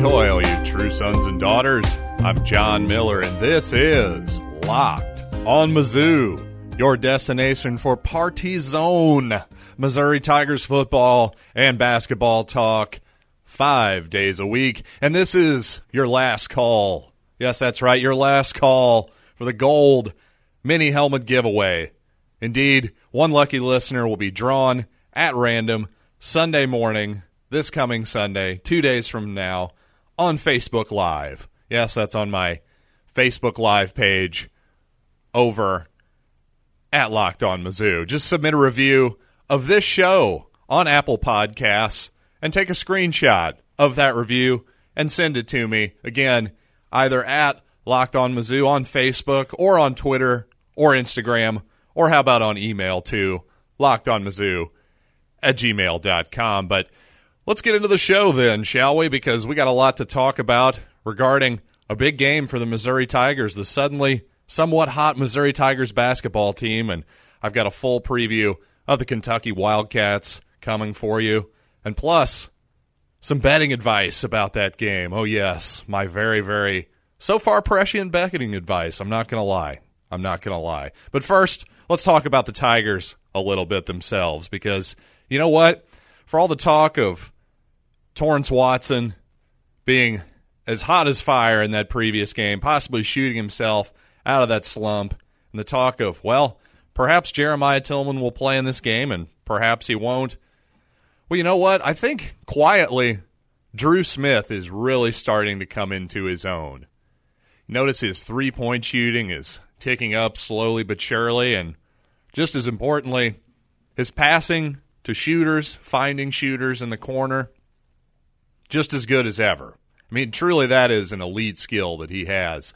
Hoy, all you true sons and daughters. I'm John Miller, and this is Locked on Mizzou, your destination for Party Zone, Missouri Tigers football and basketball talk five days a week. And this is your last call. Yes, that's right, your last call for the gold mini helmet giveaway. Indeed, one lucky listener will be drawn at random Sunday morning, this coming Sunday, two days from now, on Facebook Live. Yes, that's on my Facebook Live page over at Locked On Mizzou. Just submit a review of this show on Apple Podcasts and take a screenshot of that review and send it to me. Again, either at Locked On Mizzou on Facebook or on Twitter or Instagram, or how about on email too, lockedonmizzou at gmail.com. But let's get into the show then, shall we? Because we got a lot to talk about regarding a big game for the Missouri Tigers, the suddenly somewhat hot Missouri Tigers basketball team. And I've got a full preview of the Kentucky Wildcats coming for you. And plus, some betting advice about that game. Oh, yes, my very, very, so far prescient betting advice. I'm not going to lie. I'm not going to lie. But first, let's talk about the Tigers a little bit themselves because you know what? For all the talk of Torrence Watson being as hot as fire in that previous game, possibly shooting himself out of that slump, and the talk of, well, perhaps Jeremiah Tilmon will play in this game and perhaps he won't. Well, you know what? I think quietly, Dru Smith is really starting to come into his own. Notice his three point shooting is ticking up slowly but surely, and just as importantly, his passing to shooters, finding shooters in the corner, just as good as ever. I mean, truly, that is an elite skill that he has.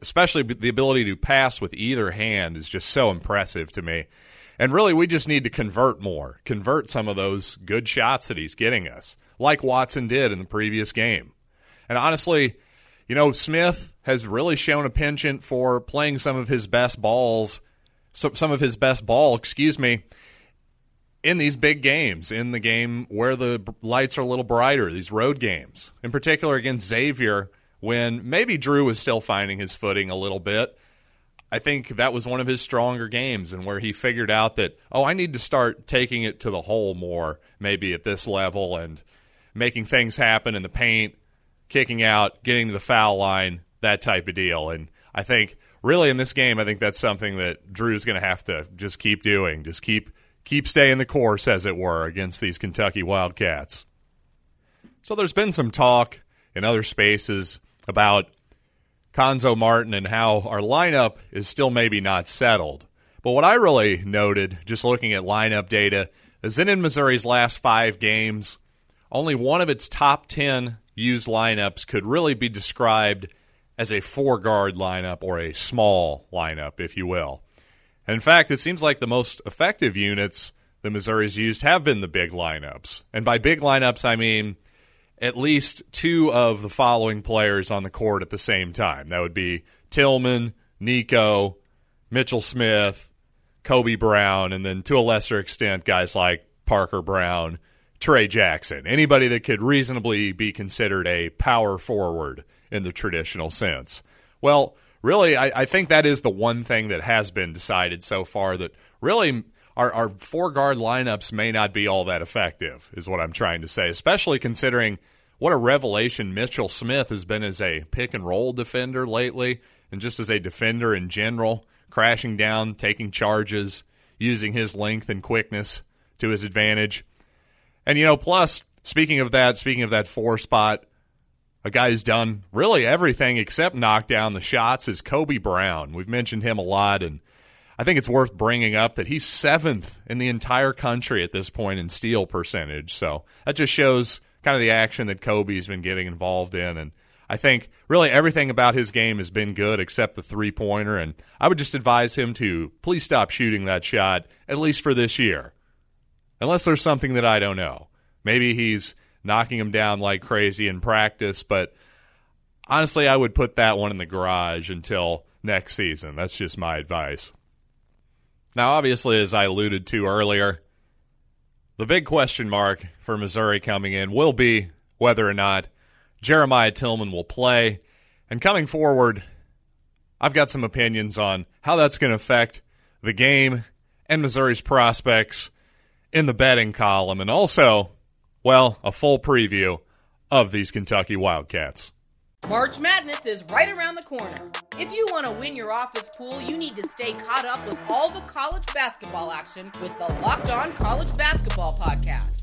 Especially the ability to pass with either hand is just so impressive to me. And really, we just need to convert more, convert some of those good shots that he's getting us, like Watson did in the previous game. And honestly, you know, Smith has really shown a penchant for playing some of his best balls, some of his best ball, excuse me, in these big games, in the game where the lights are a little brighter, these road games, in particular against Xavier, when maybe Dru was still finding his footing a little bit. I think that was one of his stronger games, and where he figured out that, oh, I need to start taking it to the hole more, maybe at this level, and making things happen in the paint, kicking out, getting to the foul line, that type of deal. And I think, really, in this game, I think that's something that Dru's going to have to just keep doing, just keep keep staying the course, as it were, against these Kentucky Wildcats. So there's been some talk in other spaces about Cuonzo Martin and how our lineup is still maybe not settled. But what I really noted, just looking at lineup data, is that in Missouri's last five games, only one of its top 10 used lineups could really be described as a four guard lineup or a small lineup, if you will. And in fact, it seems like the most effective units the Missouri's used have been the big lineups. And by big lineups, I mean at least two of the following players on the court at the same time. That would be Tilmon, Nico, Mitchell Smith, Kobe Brown, and then to a lesser extent, guys like Parker Braun, Tray Jackson. Anybody that could reasonably be considered a power forward in the traditional sense. Well, really, I, I, think that is the one thing that has been decided so far that really our, our four guard lineups may not be all that effective, is what I'm trying to say, especially considering what a revelation Mitchell Smith has been as a pick and roll defender lately and just as a defender in general, crashing down, taking charges, using his length and quickness to his advantage. And, you know, plus, speaking of that, speaking of that four spot, a guy who's done really everything except knock down the shots is Kobe Brown. We've mentioned him a lot, and I think it's worth bringing up that he's seventh in the entire country at this point in steal percentage. So that just shows kind of the action that Kobe's been getting involved in. And I think really everything about his game has been good except the three pointer. And I would just advise him to please stop shooting that shot, at least for this year. Unless there's something that I don't know. Maybe he's knocking him down like crazy in practice. But honestly, I would put that one in the garage until next season. That's just my advice. Now, obviously, as I alluded to earlier, the big question mark for Missouri coming in will be whether or not Jeremiah Tilmon will play. And coming forward, I've got some opinions on how that's going to affect the game and Missouri's prospects in the betting column, and also, well, a full preview of these Kentucky Wildcats. March Madness is right around the corner. If you want to win your office pool, you need to stay caught up with all the college basketball action with the Locked On College Basketball Podcast.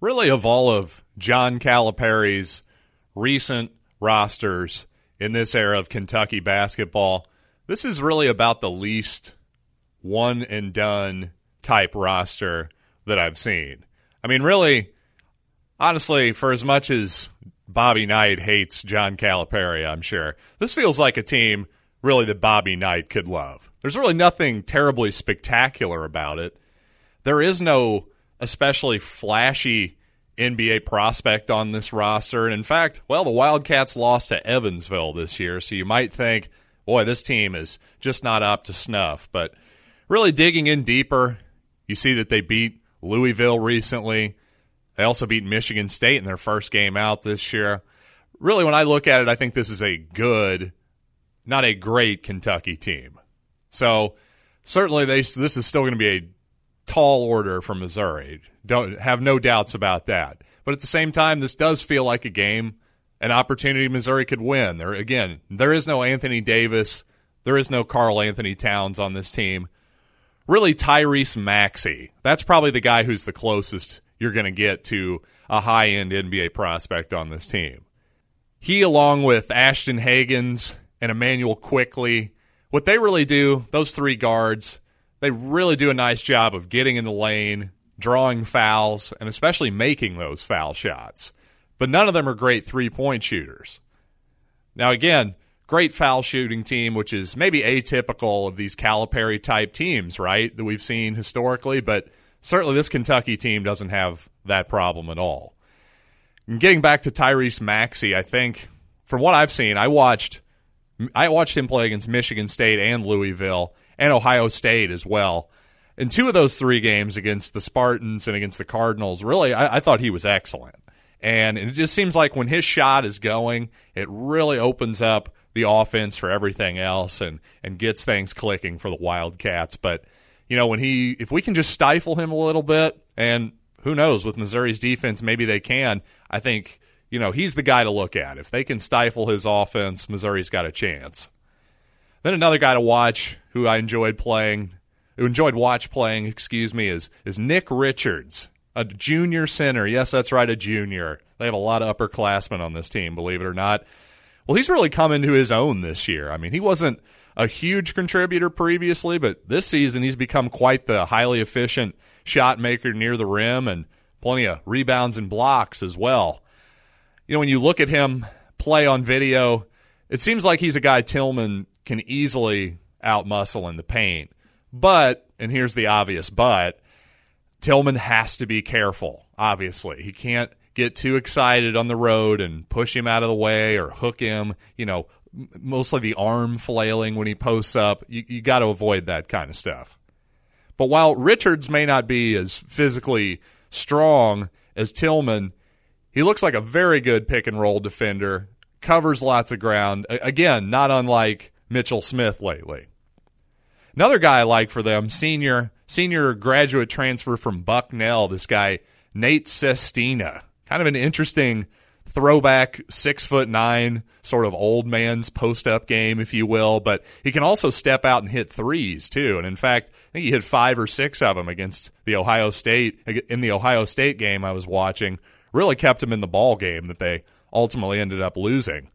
Really, of all of John Calipari's recent rosters in this era of Kentucky basketball, this is really about the least one and done type roster that I've seen. I mean, really, honestly, for as much as Bobby Knight hates John Calipari, I'm sure, this feels like a team really that Bobby Knight could love. There's really nothing terribly spectacular about it. There is no especially flashy NBA prospect on this roster. And in fact, well, the Wildcats lost to Evansville this year, so you might think, boy, this team is just not up to snuff. But really digging in deeper, you see that they beat Louisville recently. They also beat Michigan State in their first game out this year. Really, when I look at it, I think this is a good, not a great Kentucky team. So certainly, they, this is still going to be a tall order from Missouri. Don't have no doubts about that. But at the same time, this does feel like a game, an opportunity Missouri could win. There again, there is no Anthony Davis, there is no Karl-Anthony Towns on this team really Tyrese Maxey. That's probably the guy who's the closest you're going to get to a high end NBA prospect on this team. He, along with Ashton Hagans and Immanuel Quickley, what they really do, those three guards, they really do a nice job of getting in the lane, drawing fouls, and especially making those foul shots. But none of them are great three point shooters. Now, again, great foul shooting team, which is maybe atypical of these Calipari type teams, right? That we've seen historically, but certainly this Kentucky team doesn't have that problem at all. And getting back to Tyrese Maxey, I think from what I've seen, I watched I watched him play against Michigan State and Louisville and Ohio State as well. In two of those three games against the Spartans and against the Cardinals, really, I, I thought he was excellent. And it just seems like when his shot is going, it really opens up the offense for everything else and and gets things clicking for the Wildcats. But you know, when he if we can just stifle him a little bit, and who knows with Missouri's defense, maybe they can. I think you know he's the guy to look at. If they can stifle his offense, Missouri's got a chance. Then another guy to watch who I enjoyed playing, who enjoyed watch playing, excuse me, is is Nick Richards, a junior center. Yes, that's right, a junior. They have a lot of upperclassmen on this team, believe it or not. Well, he's really come into his own this year. I mean, he wasn't a huge contributor previously, but this season he's become quite the highly efficient shot maker near the rim and plenty of rebounds and blocks as well. You know, when you look at him play on video, it seems like he's a guy Tilmon can easily outmuscle in the paint. But, and here's the obvious but, Tilmon has to be careful, obviously. He can't get too excited on the road and push him out of the way or hook him, you know, mostly the arm flailing when he posts up. You, you got to avoid that kind of stuff. But while Richards may not be as physically strong as Tilmon, he looks like a very good pick and roll defender, covers lots of ground. Again, not unlike Mitchell Smith lately. Another guy I like for them, senior senior graduate transfer from Bucknell, this guy Nate Sestina kind of an interesting throwback six foot nine sort of old man's post up game, if you will. But he can also step out and hit threes too. And in fact, I think he hit five or six of them against the Ohio State in the Ohio State game I was watching. Really kept him in the ball game that they ultimately ended up losing.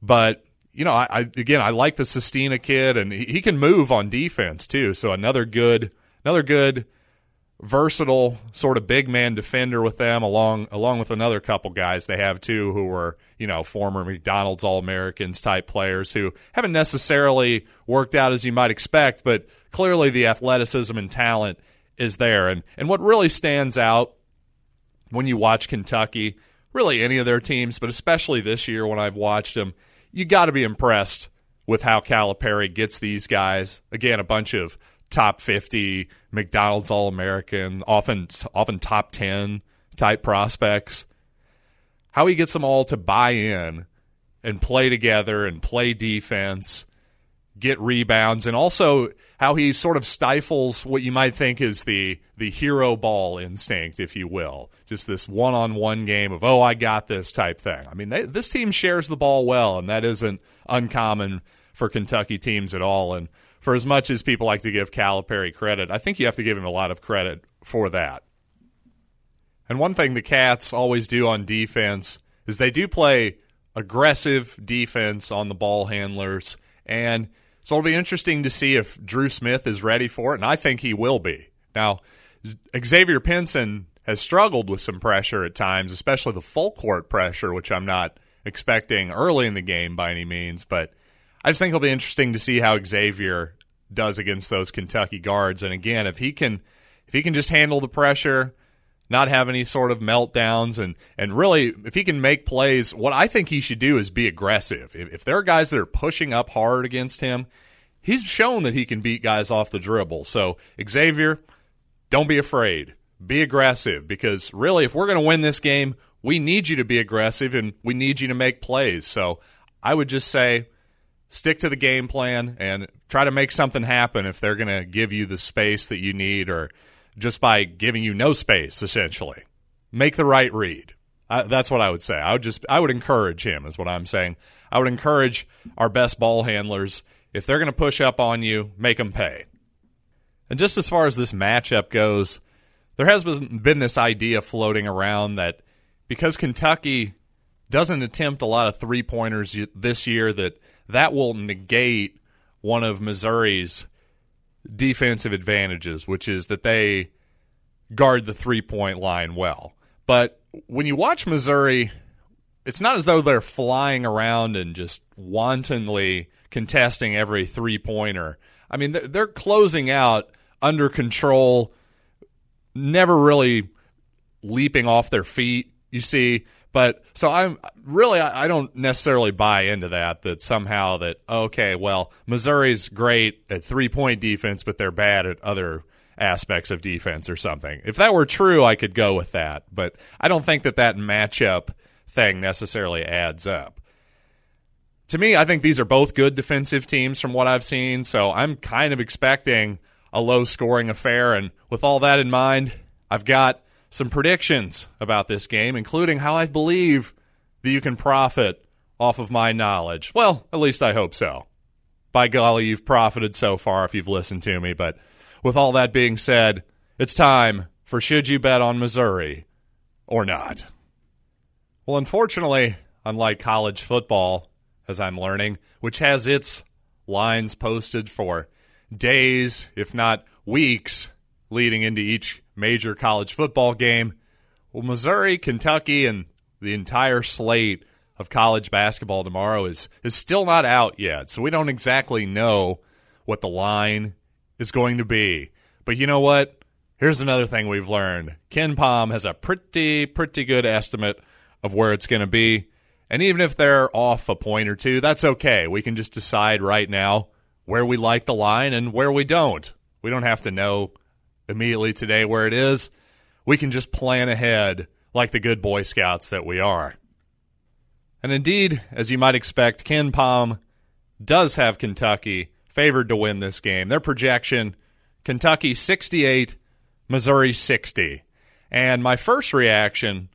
But you know, I, I again I like the Sestina kid, and he, he can move on defense too. So another good, another good versatile sort of big man defender with them along along with another couple guys they have too who were you know former McDonald's All Americans type players who haven't necessarily worked out as you might expect but clearly the athleticism and talent is there and and what really stands out when you watch Kentucky really any of their teams but especially this year when I've watched them you got to be impressed with how Calipari gets these guys again a bunch of top 50 McDonald's All American, often often top 10 type prospects. How he gets them all to buy in and play together and play defense, get rebounds, and also how he sort of stifles what you might think is the the hero ball instinct, if you will, just this one on one game of oh I got this type thing. I mean, they, this team shares the ball well, and that isn't uncommon for Kentucky teams at all. And for as much as people like to give Calipari credit, I think you have to give him a lot of credit for that. And one thing the Cats always do on defense is they do play aggressive defense on the ball handlers. And so it'll be interesting to see if Dru Smith is ready for it, and I think he will be. Now, Xavier Pinson has struggled with some pressure at times, especially the full court pressure, which I'm not expecting early in the game by any means, but I just think it'll be interesting to see how Xavier does against those Kentucky guards. And again, if he can if he can just handle the pressure, not have any sort of meltdowns, and and really if he can make plays, what I think he should do is be aggressive. If, if there are guys that are pushing up hard against him, he's shown that he can beat guys off the dribble. So Xavier, don't be afraid. Be aggressive because really, if we're going to win this game, we need you to be aggressive and we need you to make plays. So I would just say stick to the game plan and try to make something happen if they're going to give you the space that you need or just by giving you no space essentially. Make the right read. That's what i would say. I would just i would encourage him is what i'm saying. I would encourage our best ball handlers if they're going to push up on you make them pay. And just as far as this matchup goes there has been this idea floating around that because kentucky doesn't attempt a lot of three pointers this year that that will negate one of Missouri's defensive advantages, which is that they guard the three point line well. But when you watch Missouri, it's not as though they're flying around and just wantonly contesting every three pointer. I mean, they're closing out under control, never really leaping off their feet. You see, but so I'm really I don't necessarily buy into that that somehow that okay, well, Missouri's great at three-point defense but they're bad at other aspects of defense or something. If that were true, I could go with that, but I don't think that that matchup thing necessarily adds up. To me, I think these are both good defensive teams from what I've seen, so I'm kind of expecting a low scoring affair and with all that in mind, I've got some predictions about this game, including how I believe that you can profit off of my knowledge. Well, at least I hope so. By golly, you've profited so far if you've listened to me. But with all that being said, it's time for Should You Bet on Missouri or Not? Well, unfortunately, unlike college football, as I'm learning, which has its lines posted for days, if not weeks, leading into each major college football game. Well, Missouri, Kentucky, and the entire slate of college basketball tomorrow is is still not out yet. So we don't exactly know what the line is going to be. But you know what? Here's another thing we've learned. KenPom has a pretty pretty good estimate of where it's going to be. And even if they're off a point or two, that's okay. We can just decide right now where we like the line and where we don't. We don't have to know immediately today where it is. We can just plan ahead like the good Boy Scouts that we are. And indeed, as you might expect, KenPom does have Kentucky favored to win this game. Their projection Kentucky 68, Missouri 60. And my first reaction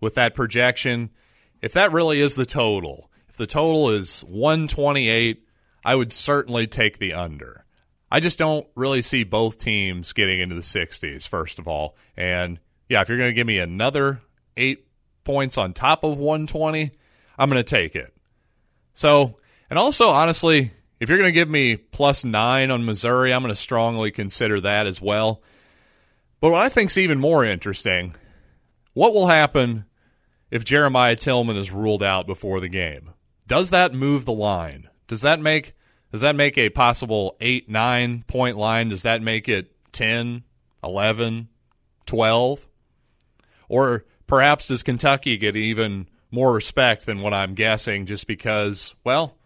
with that projection, if that really is the total, if the total is 128, I would certainly take the under. I just don't really see both teams getting into the 60s, first of all. And yeah, if you're going to give me another eight points on top of 120, I'm going to take it. So, and also, honestly, if you're going to give me plus nine on Missouri, I'm going to strongly consider that as well. But what I think is even more interesting, what will happen if Jeremiah Tilmon is ruled out before the game? Does that move the line? Does that make does that make a possible 8 9 point line? Does that make it 10, 11, 12? Or perhaps does Kentucky get even more respect than what I'm guessing just because, well,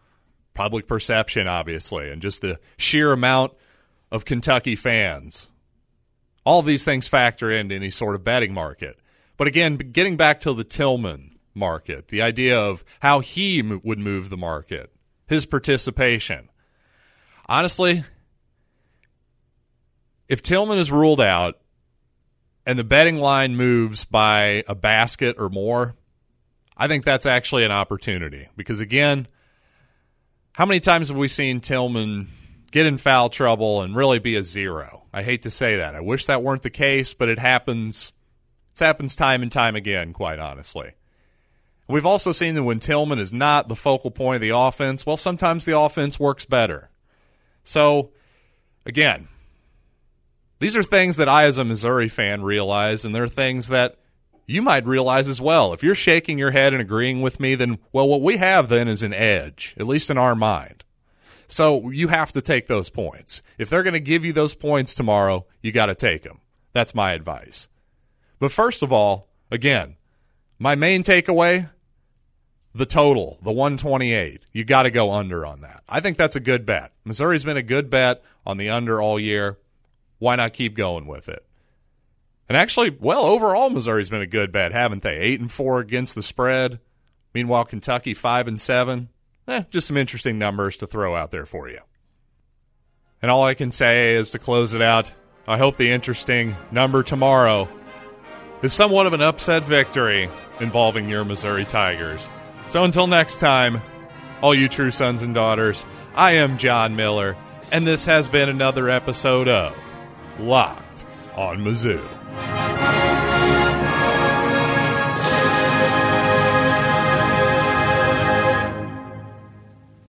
public perception, obviously, and just the sheer amount of Kentucky fans. All these things factor into any sort of betting market. But again, getting back to the Tilmon market, the idea of how he would move the market, his participation. Honestly, if Tilmon is ruled out and the betting line moves by a basket or more, I think that's actually an opportunity because again, how many times have we seen Tilmon get in foul trouble and really be a zero? I hate to say that. I wish that weren't the case, but it happens. It happens time and time again, quite honestly. We've also seen that when Tilmon is not the focal point of the offense, well, sometimes the offense works better. So, again, these are things that I, as a Missouri fan, realize, and they're things that you might realize as well. If you're shaking your head and agreeing with me, then, well, what we have then is an edge, at least in our mind. So you have to take those points. If they're going to give you those points tomorrow, you got to take them. That's my advice. But first of all, again, my main takeaway the total, the 128. You got to go under on that. I think that's a good bet. Missouri's been a good bet on the under all year. Why not keep going with it? And actually, well, overall, Missouri's been a good bet, haven't they? Eight and four against the spread. Meanwhile, Kentucky five and seven. Eh, just some interesting numbers to throw out there for you. And all I can say is to close it out, I hope the interesting number tomorrow is somewhat of an upset victory involving your Missouri Tigers. So until next time, all you true sons and daughters, I am John Miller, and this has been another episode of Locked on Mizzou.